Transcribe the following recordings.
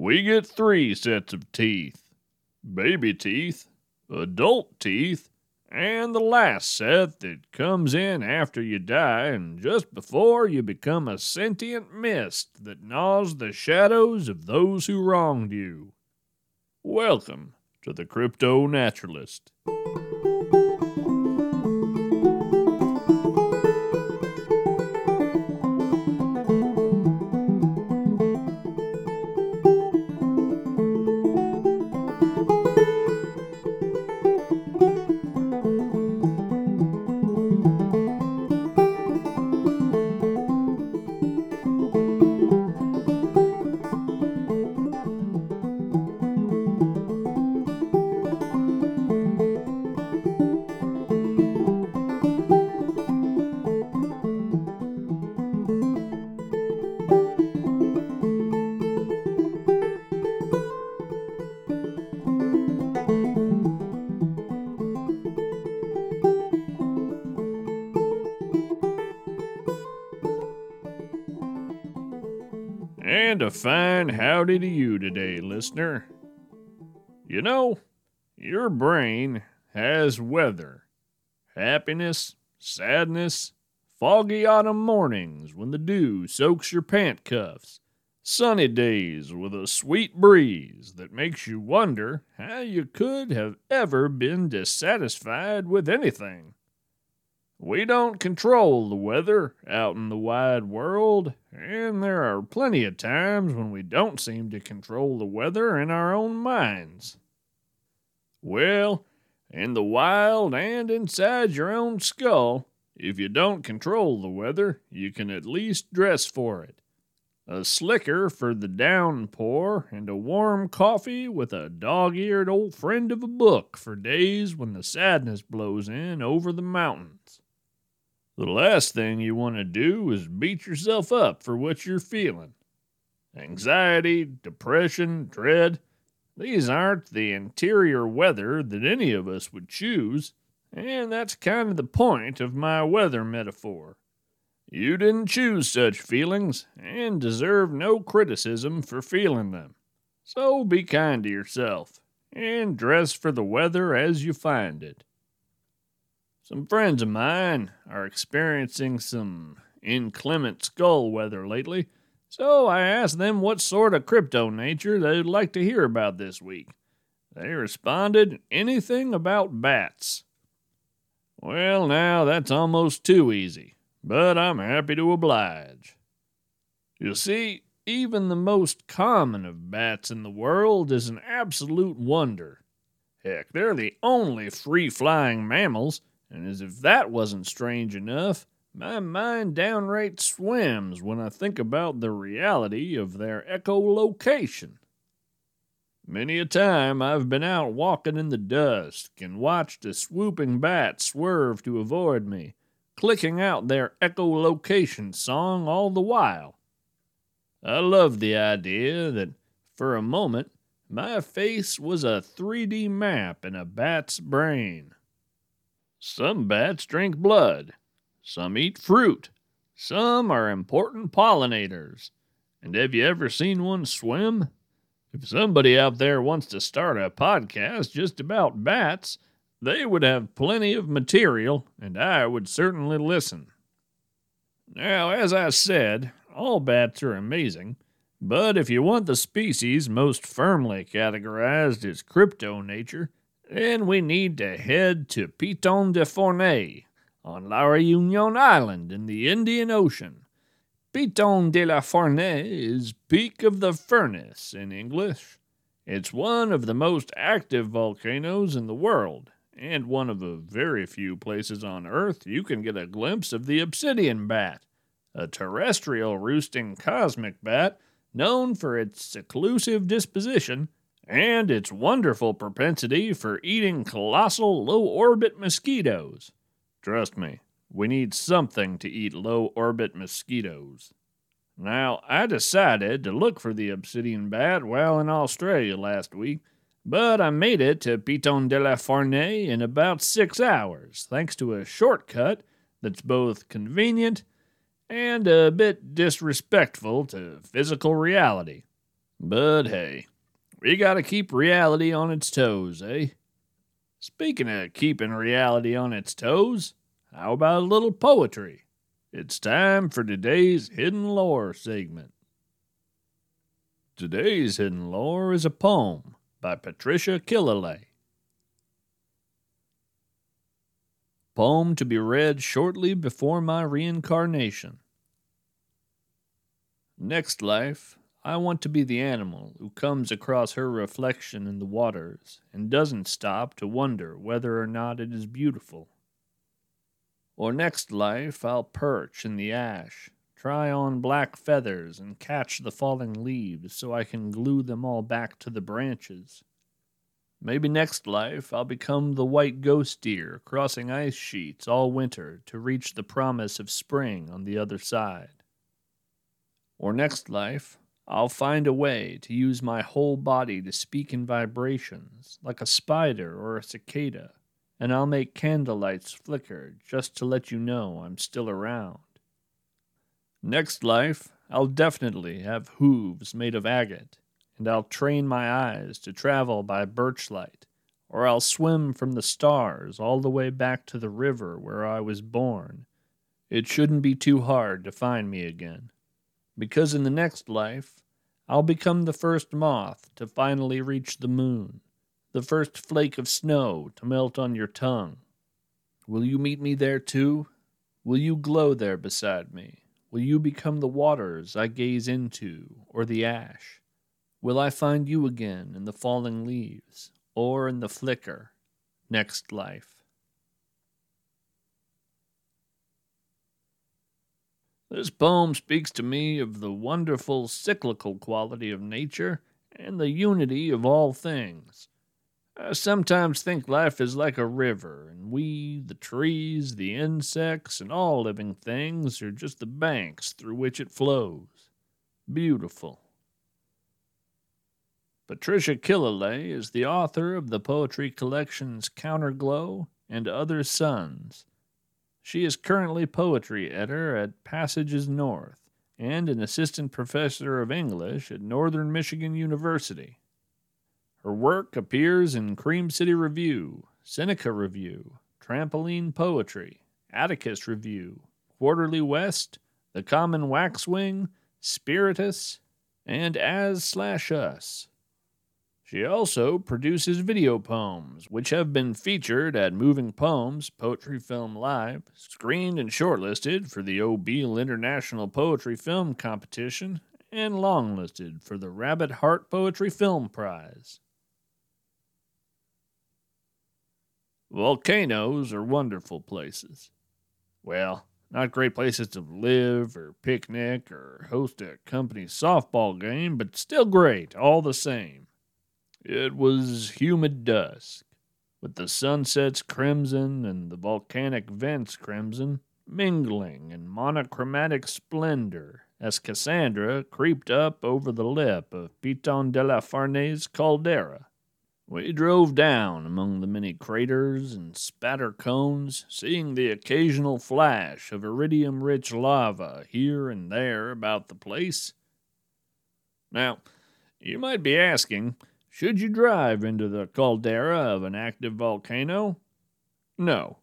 We get three sets of teeth baby teeth, adult teeth, and the last set that comes in after you die and just before you become a sentient mist that gnaws the shadows of those who wronged you. Welcome to the Crypto Naturalist. Howdy to you today, listener. You know, your brain has weather happiness, sadness, foggy autumn mornings when the dew soaks your pant cuffs, sunny days with a sweet breeze that makes you wonder how you could have ever been dissatisfied with anything. We don't control the weather out in the wide world, and there are plenty of times when we don't seem to control the weather in our own minds. Well, in the wild and inside your own skull, if you don't control the weather, you can at least dress for it. A slicker for the downpour, and a warm coffee with a dog eared old friend of a book for days when the sadness blows in over the mountains. The last thing you want to do is beat yourself up for what you're feeling. Anxiety, depression, dread, these aren't the interior weather that any of us would choose, and that's kind of the point of my weather metaphor. You didn't choose such feelings and deserve no criticism for feeling them. So be kind to yourself and dress for the weather as you find it. Some friends of mine are experiencing some inclement skull weather lately, so I asked them what sort of crypto nature they'd like to hear about this week. They responded anything about bats. Well, now that's almost too easy, but I'm happy to oblige. You see, even the most common of bats in the world is an absolute wonder. Heck, they're the only free flying mammals and as if that wasn't strange enough, my mind downright swims when I think about the reality of their echolocation. Many a time I've been out walking in the dusk and watched a swooping bat swerve to avoid me, clicking out their echolocation song all the while. I love the idea that, for a moment, my face was a 3D map in a bat's brain. Some bats drink blood. Some eat fruit. Some are important pollinators. And have you ever seen one swim? If somebody out there wants to start a podcast just about bats, they would have plenty of material, and I would certainly listen. Now, as I said, all bats are amazing, but if you want the species most firmly categorized as crypto nature, then we need to head to Piton de Fournaise on La Réunion Island in the Indian Ocean. Piton de la Fournaise is Peak of the Furnace in English. It's one of the most active volcanoes in the world, and one of the very few places on Earth you can get a glimpse of the obsidian bat, a terrestrial roosting cosmic bat known for its seclusive disposition and its wonderful propensity for eating colossal low orbit mosquitoes. Trust me, we need something to eat low orbit mosquitoes. Now, I decided to look for the obsidian bat while in Australia last week, but I made it to Piton de la Fournaise in about six hours, thanks to a shortcut that's both convenient and a bit disrespectful to physical reality. But hey, we gotta keep reality on its toes, eh? Speaking of keeping reality on its toes, how about a little poetry? It's time for today's Hidden Lore segment. Today's Hidden Lore is a poem by Patricia Killelea. Poem to be read shortly before my reincarnation. Next life, I want to be the animal who comes across her reflection in the waters and doesn't stop to wonder whether or not it is beautiful. Or next life, I'll perch in the ash, try on black feathers, and catch the falling leaves so I can glue them all back to the branches. Maybe next life I'll become the white ghost deer crossing ice sheets all winter to reach the promise of spring on the other side. Or next life, I'll find a way to use my whole body to speak in vibrations, like a spider or a cicada, and I'll make candlelights flicker just to let you know I'm still around. Next life, I'll definitely have hooves made of agate, and I'll train my eyes to travel by birchlight, or I'll swim from the stars all the way back to the river where I was born. It shouldn't be too hard to find me again because in the next life, I'll become the first moth to finally reach the moon, the first flake of snow to melt on your tongue. Will you meet me there too? Will you glow there beside me? Will you become the waters I gaze into, or the ash? Will I find you again in the falling leaves, or in the flicker, next life? This poem speaks to me of the wonderful cyclical quality of nature and the unity of all things. I sometimes think life is like a river, and we, the trees, the insects, and all living things are just the banks through which it flows. Beautiful. Patricia Killelea is the author of the poetry collections Counterglow and Other Suns she is currently poetry editor at Passages North and an assistant professor of English at Northern Michigan University. Her work appears in Cream City Review, Seneca Review, Trampoline Poetry, Atticus Review, Quarterly West, The Common Waxwing, Spiritus, and As Slash Us. She also produces video poems, which have been featured at Moving Poems Poetry Film Live, screened and shortlisted for the Ó Bhéal International Poetry Film Competition, and longlisted for the Rabbit Heart Poetry Film Prize. Volcanoes are wonderful places. Well, not great places to live or picnic or host a company softball game, but still great all the same. It was humid dusk, with the sunset's crimson and the volcanic vents crimson mingling in monochromatic splendor as Cassandra creeped up over the lip of Piton de la Fournaise caldera. We drove down among the many craters and spatter cones, seeing the occasional flash of iridium rich lava here and there about the place. Now, you might be asking, should you drive into the caldera of an active volcano? No.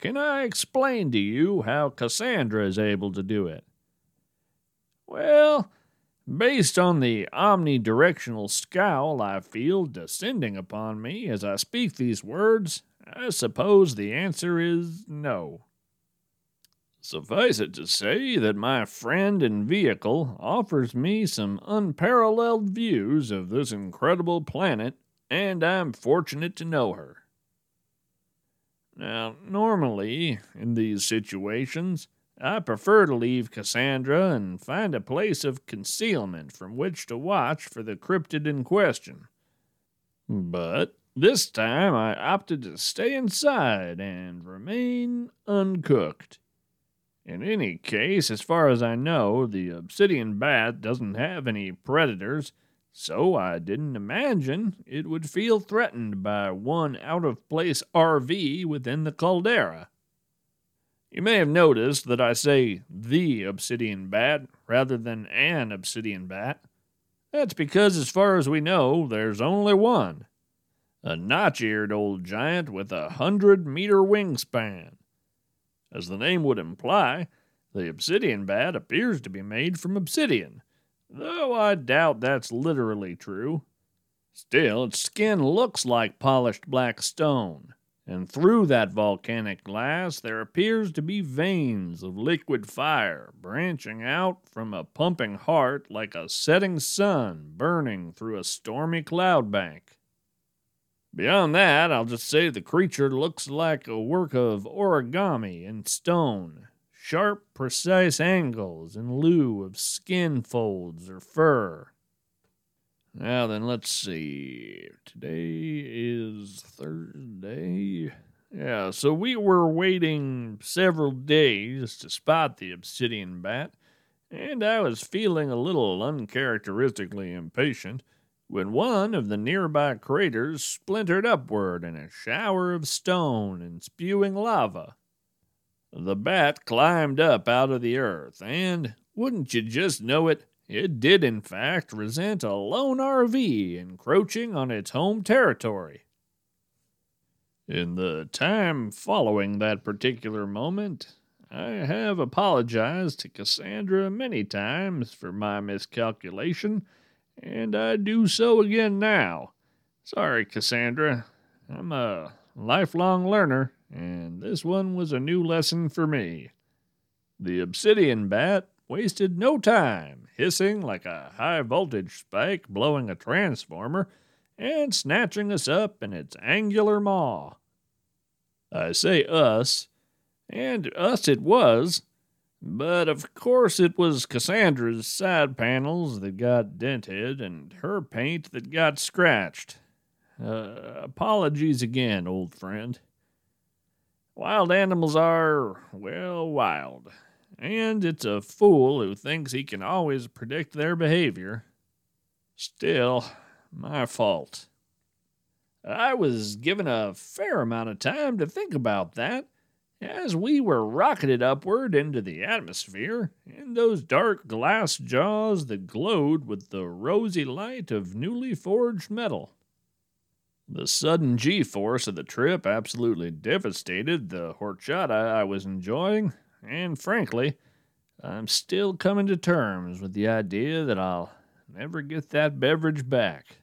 Can I explain to you how Cassandra is able to do it? Well, based on the omnidirectional scowl I feel descending upon me as I speak these words, I suppose the answer is no. Suffice it to say that my friend and vehicle offers me some unparalleled views of this incredible planet, and I'm fortunate to know her. Now, normally, in these situations, I prefer to leave Cassandra and find a place of concealment from which to watch for the cryptid in question. But this time I opted to stay inside and remain uncooked. In any case, as far as I know, the obsidian bat doesn't have any predators, so I didn't imagine it would feel threatened by one out of place RV within the caldera. You may have noticed that I say the obsidian bat rather than an obsidian bat. That's because, as far as we know, there's only one a notch eared old giant with a hundred meter wingspan. As the name would imply, the obsidian bat appears to be made from obsidian, though I doubt that's literally true. Still, its skin looks like polished black stone, and through that volcanic glass there appears to be veins of liquid fire branching out from a pumping heart like a setting sun burning through a stormy cloud bank. Beyond that, I'll just say the creature looks like a work of origami in stone. Sharp, precise angles in lieu of skin folds or fur. Now then, let's see. Today is Thursday. Yeah, so we were waiting several days to spot the obsidian bat, and I was feeling a little uncharacteristically impatient when one of the nearby craters splintered upward in a shower of stone and spewing lava. The bat climbed up out of the earth, and, wouldn't you just know it, it did in fact resent a lone RV encroaching on its home territory. In the time following that particular moment, I have apologized to Cassandra many times for my miscalculation and I do so again now. Sorry, Cassandra. I'm a lifelong learner, and this one was a new lesson for me. The obsidian bat wasted no time, hissing like a high voltage spike blowing a transformer and snatching us up in its angular maw. I say us, and us it was, but of course, it was Cassandra's side panels that got dented and her paint that got scratched. Uh, apologies again, old friend. Wild animals are, well, wild. And it's a fool who thinks he can always predict their behavior. Still, my fault. I was given a fair amount of time to think about that as we were rocketed upward into the atmosphere in those dark glass jaws that glowed with the rosy light of newly forged metal. The sudden G force of the trip absolutely devastated the horchata I was enjoying, and frankly, I'm still coming to terms with the idea that I'll never get that beverage back.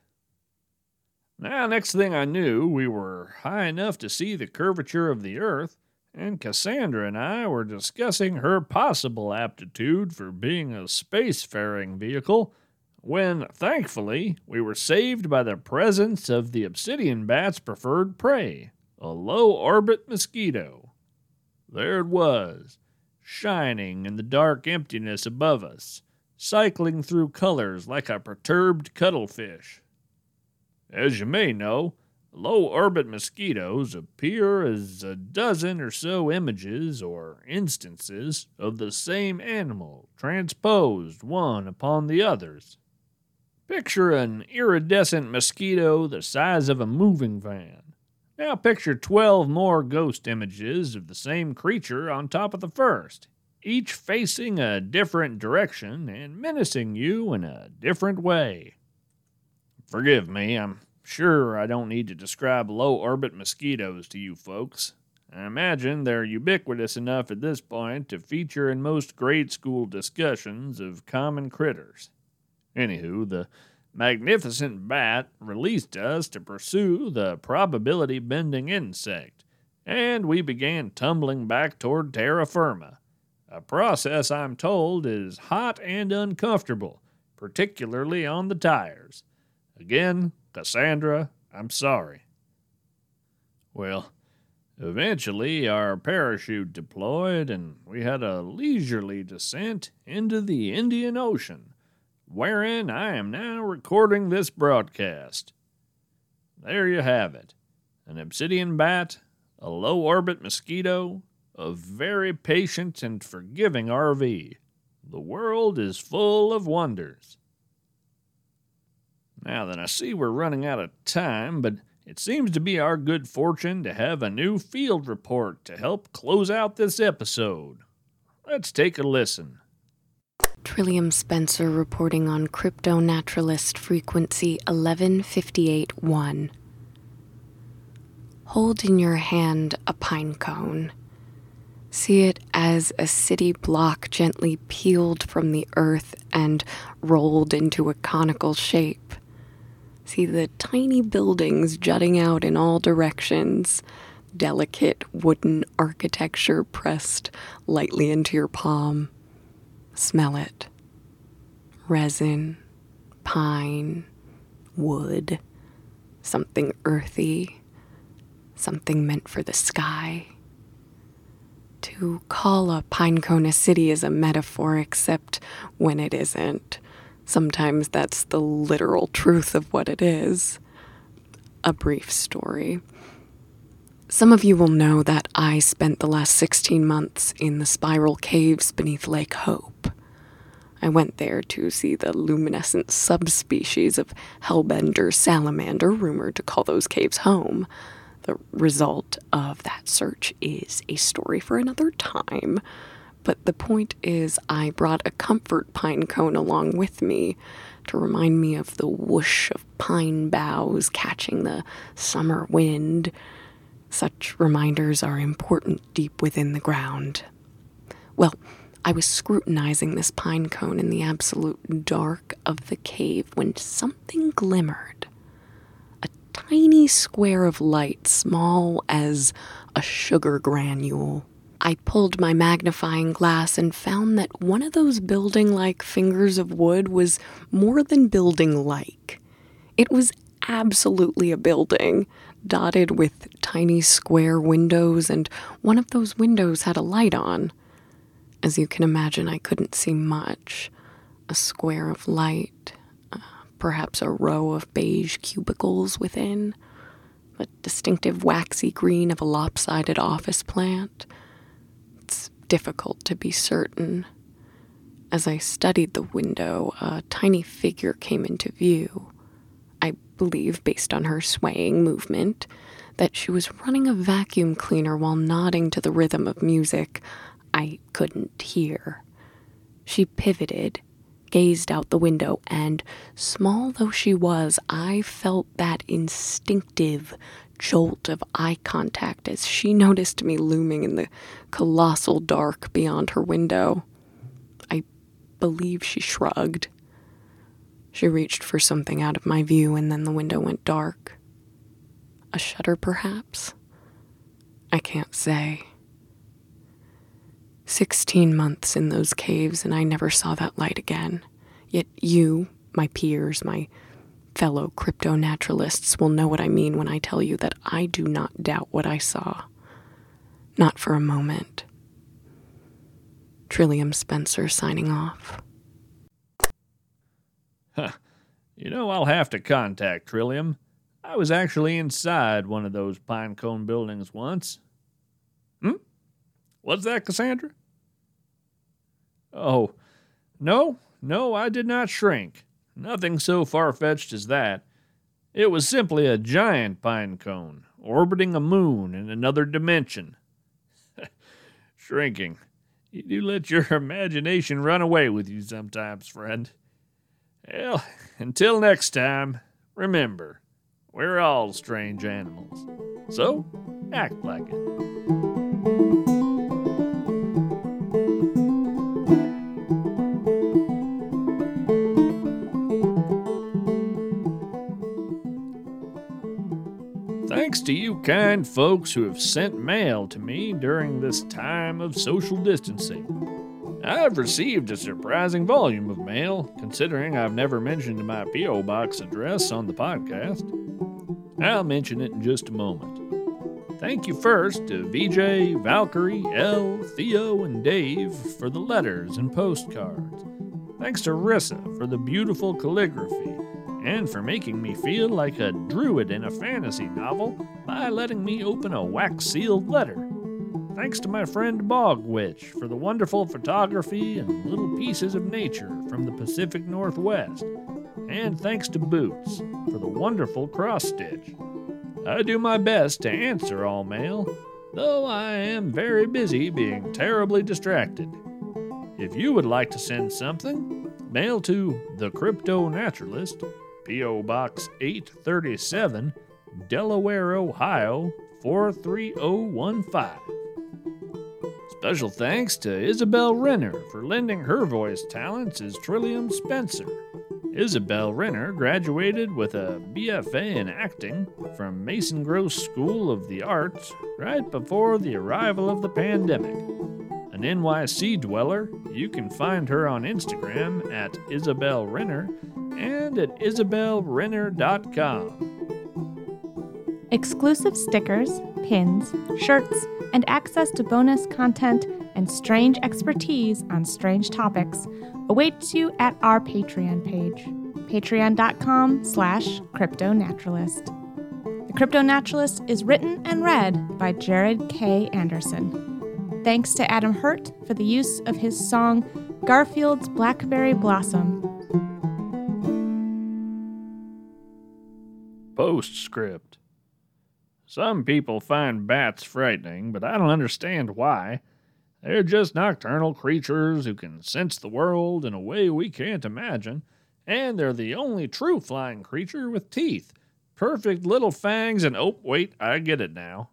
Now, next thing I knew, we were high enough to see the curvature of the earth and Cassandra and I were discussing her possible aptitude for being a spacefaring vehicle when, thankfully, we were saved by the presence of the obsidian bat's preferred prey, a low orbit mosquito. There it was, shining in the dark emptiness above us, cycling through colors like a perturbed cuttlefish. As you may know, Low orbit mosquitoes appear as a dozen or so images or instances of the same animal transposed one upon the others. Picture an iridescent mosquito the size of a moving van. Now picture 12 more ghost images of the same creature on top of the first, each facing a different direction and menacing you in a different way. Forgive me, I'm Sure, I don't need to describe low orbit mosquitoes to you folks. I imagine they're ubiquitous enough at this point to feature in most grade school discussions of common critters. Anywho, the magnificent bat released us to pursue the probability bending insect, and we began tumbling back toward terra firma. A process I'm told is hot and uncomfortable, particularly on the tires. Again, Cassandra, I'm sorry. Well, eventually our parachute deployed and we had a leisurely descent into the Indian Ocean, wherein I am now recording this broadcast. There you have it an obsidian bat, a low orbit mosquito, a very patient and forgiving RV. The world is full of wonders. Now then, I see we're running out of time, but it seems to be our good fortune to have a new field report to help close out this episode. Let's take a listen. Trillium Spencer reporting on Crypto Naturalist frequency 11581. Hold in your hand a pine cone. See it as a city block gently peeled from the earth and rolled into a conical shape. See the tiny buildings jutting out in all directions, delicate wooden architecture pressed lightly into your palm. Smell it. Resin, pine, wood, something earthy, something meant for the sky. To call a pinecone a city is a metaphor, except when it isn't. Sometimes that's the literal truth of what it is. A brief story. Some of you will know that I spent the last 16 months in the spiral caves beneath Lake Hope. I went there to see the luminescent subspecies of hellbender salamander rumored to call those caves home. The result of that search is a story for another time. But the point is, I brought a comfort pine cone along with me to remind me of the whoosh of pine boughs catching the summer wind. Such reminders are important deep within the ground. Well, I was scrutinizing this pine cone in the absolute dark of the cave when something glimmered A tiny square of light, small as a sugar granule. I pulled my magnifying glass and found that one of those building like fingers of wood was more than building like. It was absolutely a building, dotted with tiny square windows, and one of those windows had a light on. As you can imagine, I couldn't see much. A square of light, uh, perhaps a row of beige cubicles within, the distinctive waxy green of a lopsided office plant. Difficult to be certain. As I studied the window, a tiny figure came into view. I believe, based on her swaying movement, that she was running a vacuum cleaner while nodding to the rhythm of music I couldn't hear. She pivoted gazed out the window, and, small though she was, I felt that instinctive jolt of eye contact as she noticed me looming in the colossal dark beyond her window. I believe she shrugged. She reached for something out of my view, and then the window went dark. A shutter, perhaps? I can't say. Sixteen months in those caves, and I never saw that light again. Yet you, my peers, my fellow crypto naturalists, will know what I mean when I tell you that I do not doubt what I saw. Not for a moment. Trillium Spencer signing off. Huh. You know, I'll have to contact Trillium. I was actually inside one of those pinecone buildings once. Hmm? What's that, Cassandra? Oh, no, no, I did not shrink. Nothing so far fetched as that. It was simply a giant pine cone, orbiting a moon in another dimension. Shrinking. You do let your imagination run away with you sometimes, friend. Well, until next time, remember, we're all strange animals. So, act like it. To you kind folks who have sent mail to me during this time of social distancing. I've received a surprising volume of mail, considering I've never mentioned my P.O. Box address on the podcast. I'll mention it in just a moment. Thank you first to VJ, Valkyrie, L, Theo, and Dave for the letters and postcards. Thanks to Rissa for the beautiful calligraphy and for making me feel like a druid in a fantasy novel by letting me open a wax sealed letter. Thanks to my friend Bog Witch for the wonderful photography and little pieces of nature from the Pacific Northwest. And thanks to Boots for the wonderful cross stitch. I do my best to answer all mail, though I am very busy being terribly distracted. If you would like to send something, mail to The Crypto Naturalist, P.O. Box 837, Delaware, Ohio 43015. Special thanks to Isabel Renner for lending her voice talents as Trillium Spencer. Isabel Renner graduated with a BFA in acting from Mason Gross School of the Arts right before the arrival of the pandemic. An NYC dweller, you can find her on Instagram at Isabel Renner and at isabelrenner.com. Exclusive stickers, pins, shirts, and access to bonus content and strange expertise on strange topics awaits you at our Patreon page, patreon.com slash cryptonaturalist. The Crypto Naturalist is written and read by Jared K. Anderson. Thanks to Adam Hurt for the use of his song Garfield's Blackberry Blossom. Postscript. Some people find bats frightening, but I don't understand why. They're just nocturnal creatures who can sense the world in a way we can't imagine, and they're the only true flying creature with teeth. Perfect little fangs and oh, wait, I get it now.